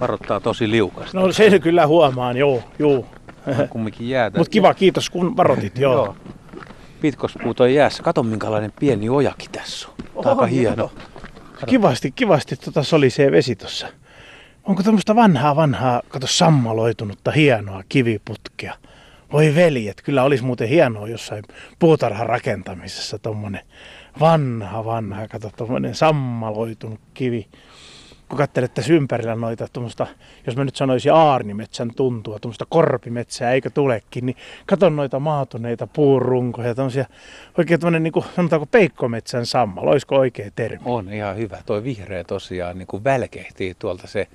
Varoittaa tosi liukasta. No se kyllä huomaan, joo, joo. Kumminkin jäätä. Mutta kiva, kiitos kun varoitit, joo. joo. Pitkospuut on jäässä. Kato minkälainen pieni ojakin tässä on. Tämä aika hieno. Kivasti, kivasti tota solisee vesi tuossa. Onko tämmöistä vanhaa, vanhaa, kato sammaloitunutta, hienoa kiviputkea? Voi veljet, kyllä olisi muuten hienoa jossain puutarhan rakentamisessa tommonen vanha, vanha, kato tommonen sammaloitunut kivi kun katselet tässä ympärillä noita, jos mä nyt sanoisin aarnimetsän tuntua, tuommoista korpimetsää, eikö tulekin, niin katon noita maatuneita puurunkoja, tämmöisiä oikein tämmöinen, niin kuin, sanotaanko peikkometsän sammal, olisiko oikea termi? On ihan hyvä. Toi vihreä tosiaan niin kuin välkehtii tuolta se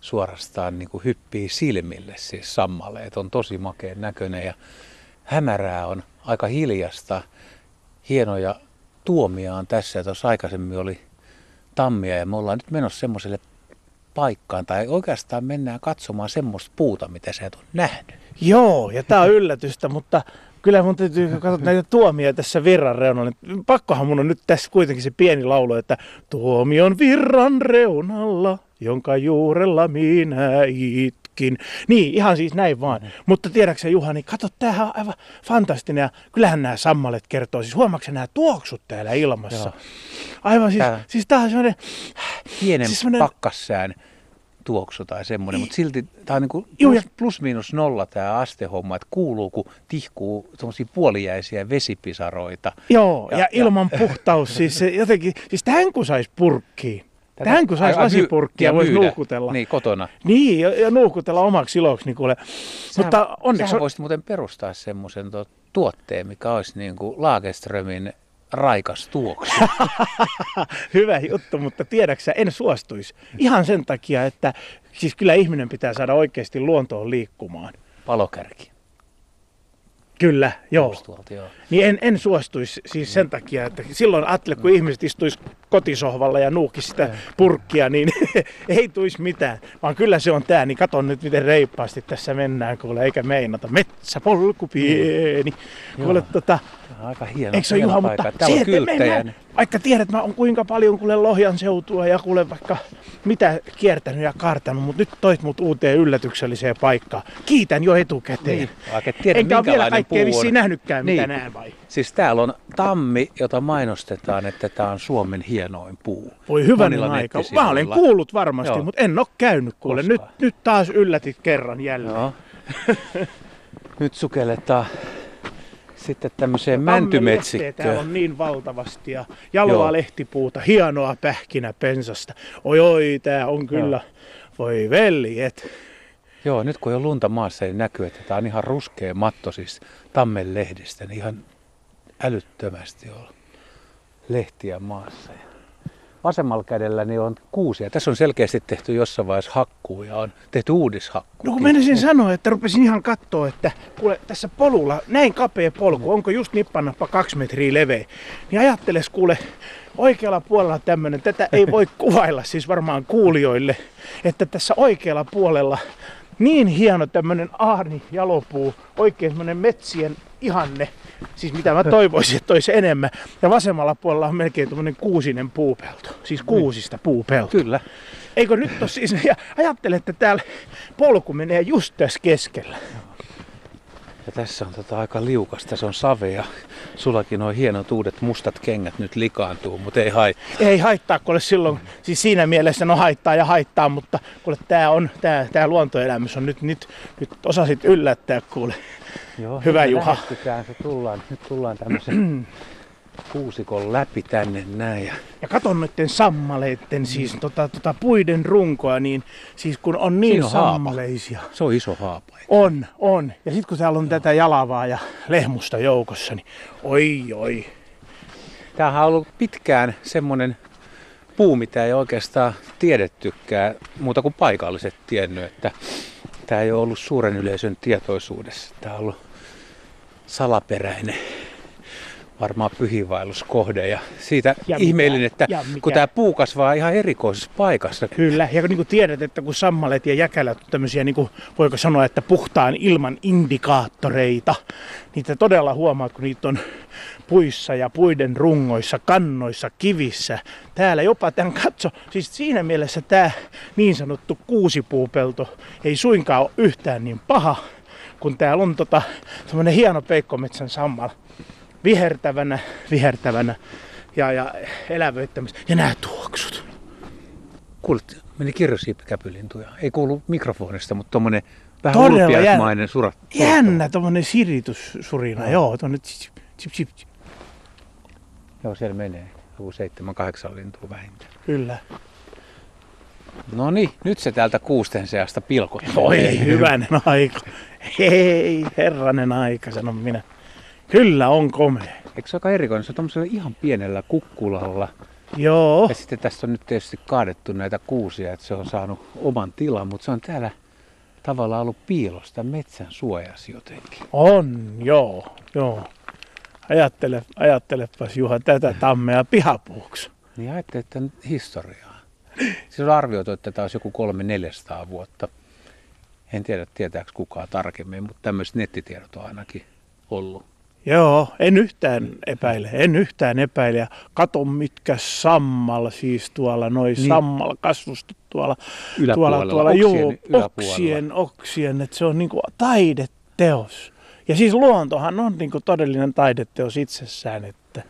suorastaan niin kuin hyppii silmille siis sammaleet. On tosi makeen näköinen ja hämärää on aika hiljasta. Hienoja tuomia on tässä. Ja tuossa aikaisemmin oli tammia ja me ollaan nyt menossa semmoiselle paikkaan tai oikeastaan mennään katsomaan semmoista puuta, mitä sä et ole nähnyt. Joo, ja tämä on yllätystä, mutta kyllä mun täytyy katsoa näitä tuomia tässä virran reunalla. Pakkohan mun on nyt tässä kuitenkin se pieni laulu, että tuomion virran reunalla, jonka juurella minä it nytkin. Niin, ihan siis näin vaan. Mm. Mutta tiedäksä Juha, niin kato, tämähän on aivan fantastinen. Ja kyllähän nämä sammalet kertoo. Siis huomaatko nämä tuoksut täällä ilmassa? Joo. Aivan siis, tää, siis tämä on semmoinen... Pienen siis semmoinen, pakkassään tuoksu tai semmoinen, mutta silti tämä on niin kuin plus, plus miinus nolla tämä astehomma, että kuuluu, kun tihkuu tuommoisia puolijäisiä vesipisaroita. Joo, ja, ja ilman ja, puhtaus, siis se jotenkin, siis tämän kun saisi purkkiin, Tätä, Tähän kun saisi lasipurkkia, voisi nuukutella. Niin, kotona. Niin, ja, ja nuukutella omaksi iloksi. Niin kuule. Sähän, Mutta onneksi... Sähän voisit muuten perustaa semmoisen tuotteen, mikä olisi niin kuin Lagerströmin raikas tuoksu. Hyvä juttu, mutta tiedäksä, en suostuisi. Ihan sen takia, että siis kyllä ihminen pitää saada oikeasti luontoon liikkumaan. Palokärki. Kyllä, joo. Tuolta, joo. Niin en, en suostuisi siis sen takia, että silloin Atle, kun ihmiset istuisi kotisohvalla ja nuukisi sitä purkkia, niin ei tuisi mitään. Vaan kyllä se on tää, niin katon nyt miten reippaasti tässä mennään, kuule, eikä meinata. Metsäpolku pieni. Kuule, tota, aika hieno, Eikö se ole Juha, mutta se, että mennään, vaikka tiedät, mä on kuinka paljon kuule Lohjan seutua ja kuule vaikka mitä kiertänyt ja kartanut, mutta nyt toit mut uuteen yllätykselliseen paikkaan. Kiitän jo etukäteen. Niin, tiedä, Enkä ole vielä kaikkea vissiin nähnytkään, niin. mitä näen vai? Siis täällä on tammi, jota mainostetaan, että tämä on Suomen hienoin puu. Voi hyvänen aika. Mä olen kuullut varmasti, Joo. mutta en ole käynyt kuule. Nyt, nyt taas yllätit kerran jälleen. Joo. nyt sukelletaan sitten tämmöiseen mäntymetsikköön. Täällä on niin valtavasti ja jaloa Joo. lehtipuuta, hienoa pähkinä pensasta. Oi oi, tää on kyllä, Joo. voi veljet. Joo, nyt kun on lunta maassa, niin näkyy, että tämä on ihan ruskea matto siis tammen lehdistä, niin ihan älyttömästi on lehtiä maassa. Vasemmalla kädellä niin on kuusia. Tässä on selkeästi tehty jossain vaiheessa hakkuu ja on tehty uudishakku. No kun menisin sanoa, että rupesin ihan katsoa, että kuule, tässä polulla, näin kapea polku, onko just nippanappa kaksi metriä leveä, niin ajatteles kuule, oikealla puolella tämmöinen, tätä ei voi kuvailla siis varmaan kuulijoille, että tässä oikealla puolella niin hieno tämmöinen aarni jalopuu, oikein semmoinen metsien ihanne, siis mitä mä toivoisin, että olisi enemmän. Ja vasemmalla puolella on melkein tämmöinen kuusinen puupelto, siis niin. kuusista puupelto. Kyllä. Eikö nyt ole siis, ja ajattele, että täällä polku menee just tässä keskellä. Ja tässä on tota aika liukas, tässä on savea. Sullakin on hienot uudet mustat kengät nyt likaantuu, mutta ei haittaa. Ei haittaa, kun silloin, siis siinä mielessä no haittaa ja haittaa, mutta kuule tää on, tää, tää luontoelämys on nyt, nyt, nyt osasit yllättää kuule. Joo, Hyvä Juha. Se tullaan, nyt tullaan tämmöisen kuusikon läpi tänne näin. Ja, ja katon noiden sammaleiden, mm. siis tota, tota puiden runkoa, niin siis kun on niin on sammaleisia. Haapa. Se on iso haapa. On, on. Ja sitten kun täällä on Joo. tätä jalavaa ja lehmusta joukossa, niin oi oi. Tämähän on ollut pitkään semmoinen puu, mitä ei oikeastaan tiedettykään, muuta kuin paikalliset tiennyt, että tämä ei ole ollut suuren yleisön tietoisuudessa. Tämä on ollut salaperäinen varmaan pyhiinvaelluskohde. Ja siitä ja ihmeellinen, että ja kun tämä puu kasvaa ihan erikoisessa paikassa. Kyllä, ja niin kuin tiedät, että kun sammalet ja jäkälät on tämmöisiä, niin kuin, voiko sanoa, että puhtaan ilman indikaattoreita, niitä todella huomaat, kun niitä on puissa ja puiden rungoissa, kannoissa, kivissä. Täällä jopa tämän katso, siis siinä mielessä tämä niin sanottu kuusipuupelto ei suinkaan ole yhtään niin paha, kun täällä on tota, semmoinen hieno peikkometsän sammal vihertävänä, vihertävänä ja, ja elävöittämässä. Ja nämä tuoksut. Kuulet, meni kirjosiippikäpylintuja. Ei kuulu mikrofonista, mutta tuommoinen vähän ulpiaismainen surat. Jännä tuommoinen sirityssurina, no. joo. Tuonne tsip, tsip, tsip. Joo, siellä menee. Joku seitsemän, kahdeksan lintua vähintään. Kyllä. No niin, nyt se täältä kuusten seasta pilkottaa. Oi, hyvänen aika. Hei, herranen aika, sanon minä. Kyllä on komea. Eikö se aika erikoinen? Se on tuommoisella ihan pienellä kukkulalla. Joo. Ja sitten tässä on nyt tietysti kaadettu näitä kuusia, että se on saanut oman tilan, mutta se on täällä tavallaan ollut piilosta metsän suojas jotenkin. On, joo, joo. Ajattele, ajattelepas Juha tätä tammea pihapuuksi. Niin ajattelet tämän historiaa. Siis on arvioitu, että tämä olisi joku 300-400 vuotta. En tiedä, tietääkö kukaan tarkemmin, mutta tämmöiset nettitiedot on ainakin ollut. Joo, en yhtään epäile, en yhtään epäile. Ja kato mitkä sammal siis tuolla, noin niin. sammal kasvustot tuolla, tuolla, tuolla oksien, joo, oksien, oksien, että se on niinku taideteos. Ja siis luontohan on niinku todellinen taideteos itsessään, että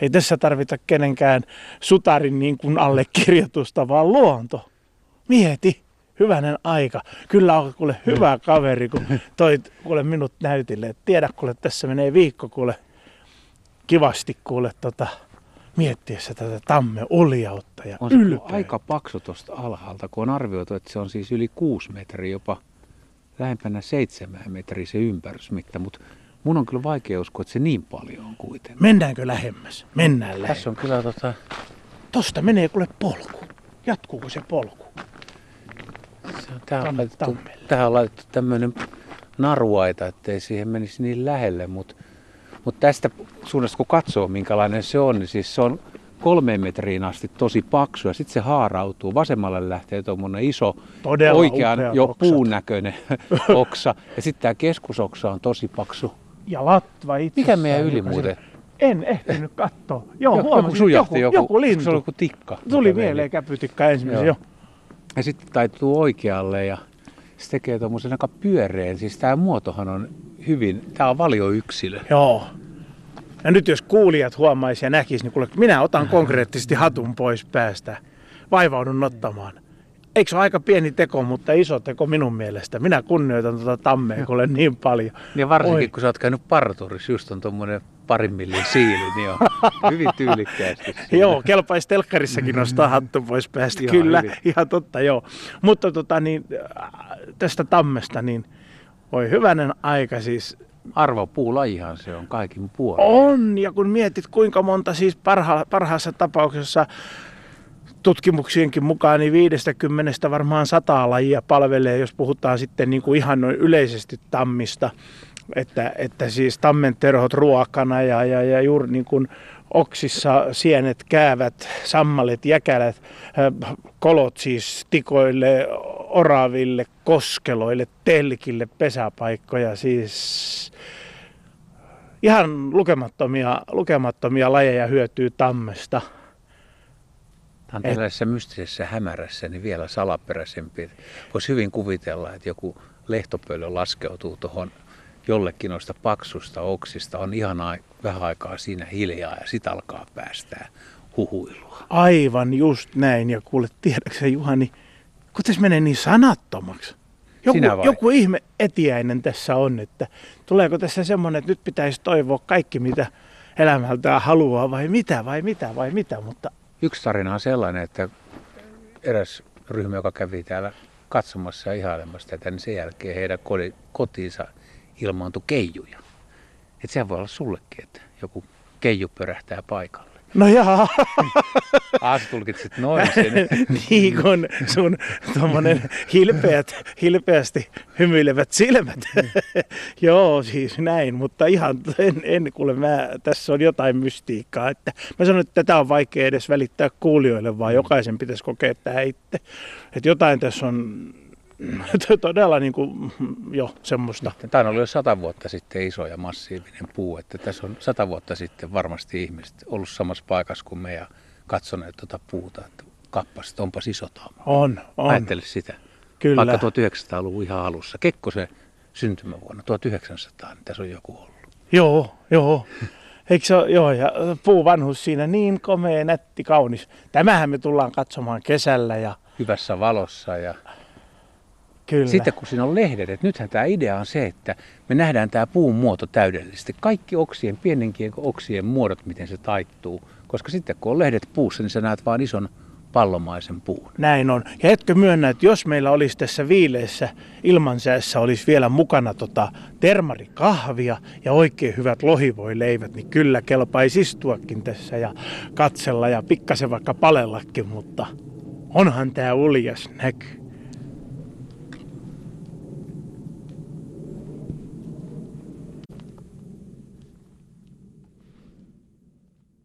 ei tässä tarvita kenenkään sutarin niin kuin allekirjoitusta, vaan luonto. Mieti hyvänen aika. Kyllä on kuule hyvä kaveri, kun toi kuule minut näytille. Et tiedä kuule, tässä menee viikko kuule kivasti kuule tota, miettiessä tätä tamme uljautta ja on se aika paksu tuosta alhaalta, kun on arvioitu, että se on siis yli 6 metriä, jopa lähempänä 7 metriä se ympärysmitta, mutta mun on kyllä vaikea uskoa, että se niin paljon on kuitenkin. Mennäänkö lähemmäs? Mennään lähemmäs. Tässä on kyllä tota... Tosta menee kuule polku. Jatkuuko se polku? Tähän on laitettu, tähän on laitettu tämmöinen naruaita, ettei siihen menisi niin lähelle, mutta mut tästä suunnasta kun katsoo minkälainen se on, niin siis se on kolmeen metriin asti tosi paksu ja sitten se haarautuu. Vasemmalle lähtee tuommoinen iso, Todella oikean jo oksat. puun näköinen oksa. Ja sitten tämä keskusoksa on tosi paksu. Ja latva itse. Mikä meidän yli muuten? En ehtinyt katsoa. Joo, joku, huomasin, joku, joku, joku lintu. Se oli joku tikka. Tuli mieleen käpytikka ensimmäisen, joo. joo. Ja sitten taittuu oikealle ja se tekee tuommoisen aika pyöreän. Siis tämä muotohan on hyvin, tämä on valioyksilö. Joo. Ja nyt jos kuulijat huomaisi ja näkisi, niin kuule, minä otan konkreettisesti hatun pois päästä. Vaivaudun ottamaan. Eikö se ole aika pieni teko, mutta iso teko minun mielestä. Minä kunnioitan tuota tammea kuule niin paljon. Ja varsinkin Oi. kun sä oot käynyt parturissa, just on tuommoinen parin millin siili, niin on hyvin tyylikkäästi. joo, kelpaisi telkkarissakin nostaa hattu pois päästä. Ihan Kyllä, hyvin. ihan totta, joo. Mutta tota, niin, tästä tammesta, niin voi hyvänen aika siis Arvopuulajihan se on kaikin puolin. On, ja kun mietit kuinka monta siis parha, parhaassa tapauksessa tutkimuksienkin mukaan, niin 50 varmaan sata lajia palvelee, jos puhutaan sitten niin kuin ihan noin yleisesti tammista. Että, että siis tammenterhot ruokana ja, ja, ja juuri niin kuin oksissa sienet, käävät, sammalet, jäkälät, kolot siis tikoille, oraville, koskeloille, telkille, pesäpaikkoja, siis ihan lukemattomia, lukemattomia lajeja hyötyy tammesta. Tämä on tällaisessa mystisessä hämärässä niin vielä salaperäisempi. Voisi hyvin kuvitella, että joku lehtopöllö laskeutuu tuohon jollekin noista paksusta oksista, on ihan ai- vähän aikaa siinä hiljaa ja sitten alkaa päästää huhuilua. Aivan just näin. Ja kuule, tiedätkö Juhani, kun tässä menee niin sanattomaksi. Joku, joku ihme etiäinen tässä on, että tuleeko tässä semmoinen, että nyt pitäisi toivoa kaikki, mitä elämältään haluaa, vai mitä, vai mitä, vai mitä, mutta... Yksi tarina on sellainen, että eräs ryhmä, joka kävi täällä katsomassa ja ihailemassa tätä, niin sen jälkeen heidän kotiinsa ilmaantui keijuja. Että sehän voi olla sullekin, että joku keiju pörähtää paikalle. No jaa. Ah, tulkitsit noin sen. niin kuin sun tuommoinen hilpeät, hilpeästi hymyilevät silmät. Joo, siis näin, mutta ihan en, en kuule, mä, tässä on jotain mystiikkaa. Että mä sanon, että tätä on vaikea edes välittää kuulijoille, vaan jokaisen pitäisi kokea tämä itse. Että jotain tässä on todella niin kuin, jo semmoista. Tämä on ollut jo sata vuotta sitten iso ja massiivinen puu, että tässä on sata vuotta sitten varmasti ihmiset ollut samassa paikassa kuin me ja katsoneet tuota puuta, että kappas, että onpas iso tämä. On, on. Ajattele sitä. Kyllä. Vaikka 1900-luvun ihan alussa. Kekkosen syntymävuonna 1900, niin tässä on joku ollut. Joo, joo. Eikö se ole, joo, ja puuvanhus siinä niin komea, nätti, kaunis. Tämähän me tullaan katsomaan kesällä ja Hyvässä valossa ja kyllä. Sitten kun siinä on lehdet, että nythän tämä idea on se, että me nähdään tämä puun muoto täydellisesti. Kaikki oksien, pienenkin oksien muodot, miten se taittuu. Koska sitten kun on lehdet puussa, niin sä näet vaan ison pallomaisen puun. Näin on. Ja etkö myönnä, että jos meillä olisi tässä viileessä ilmansäässä olisi vielä mukana tota termarikahvia ja oikein hyvät lohivoileivät, niin kyllä kelpaisi istuakin tässä ja katsella ja pikkasen vaikka palellakin, mutta onhan tämä uljas näky.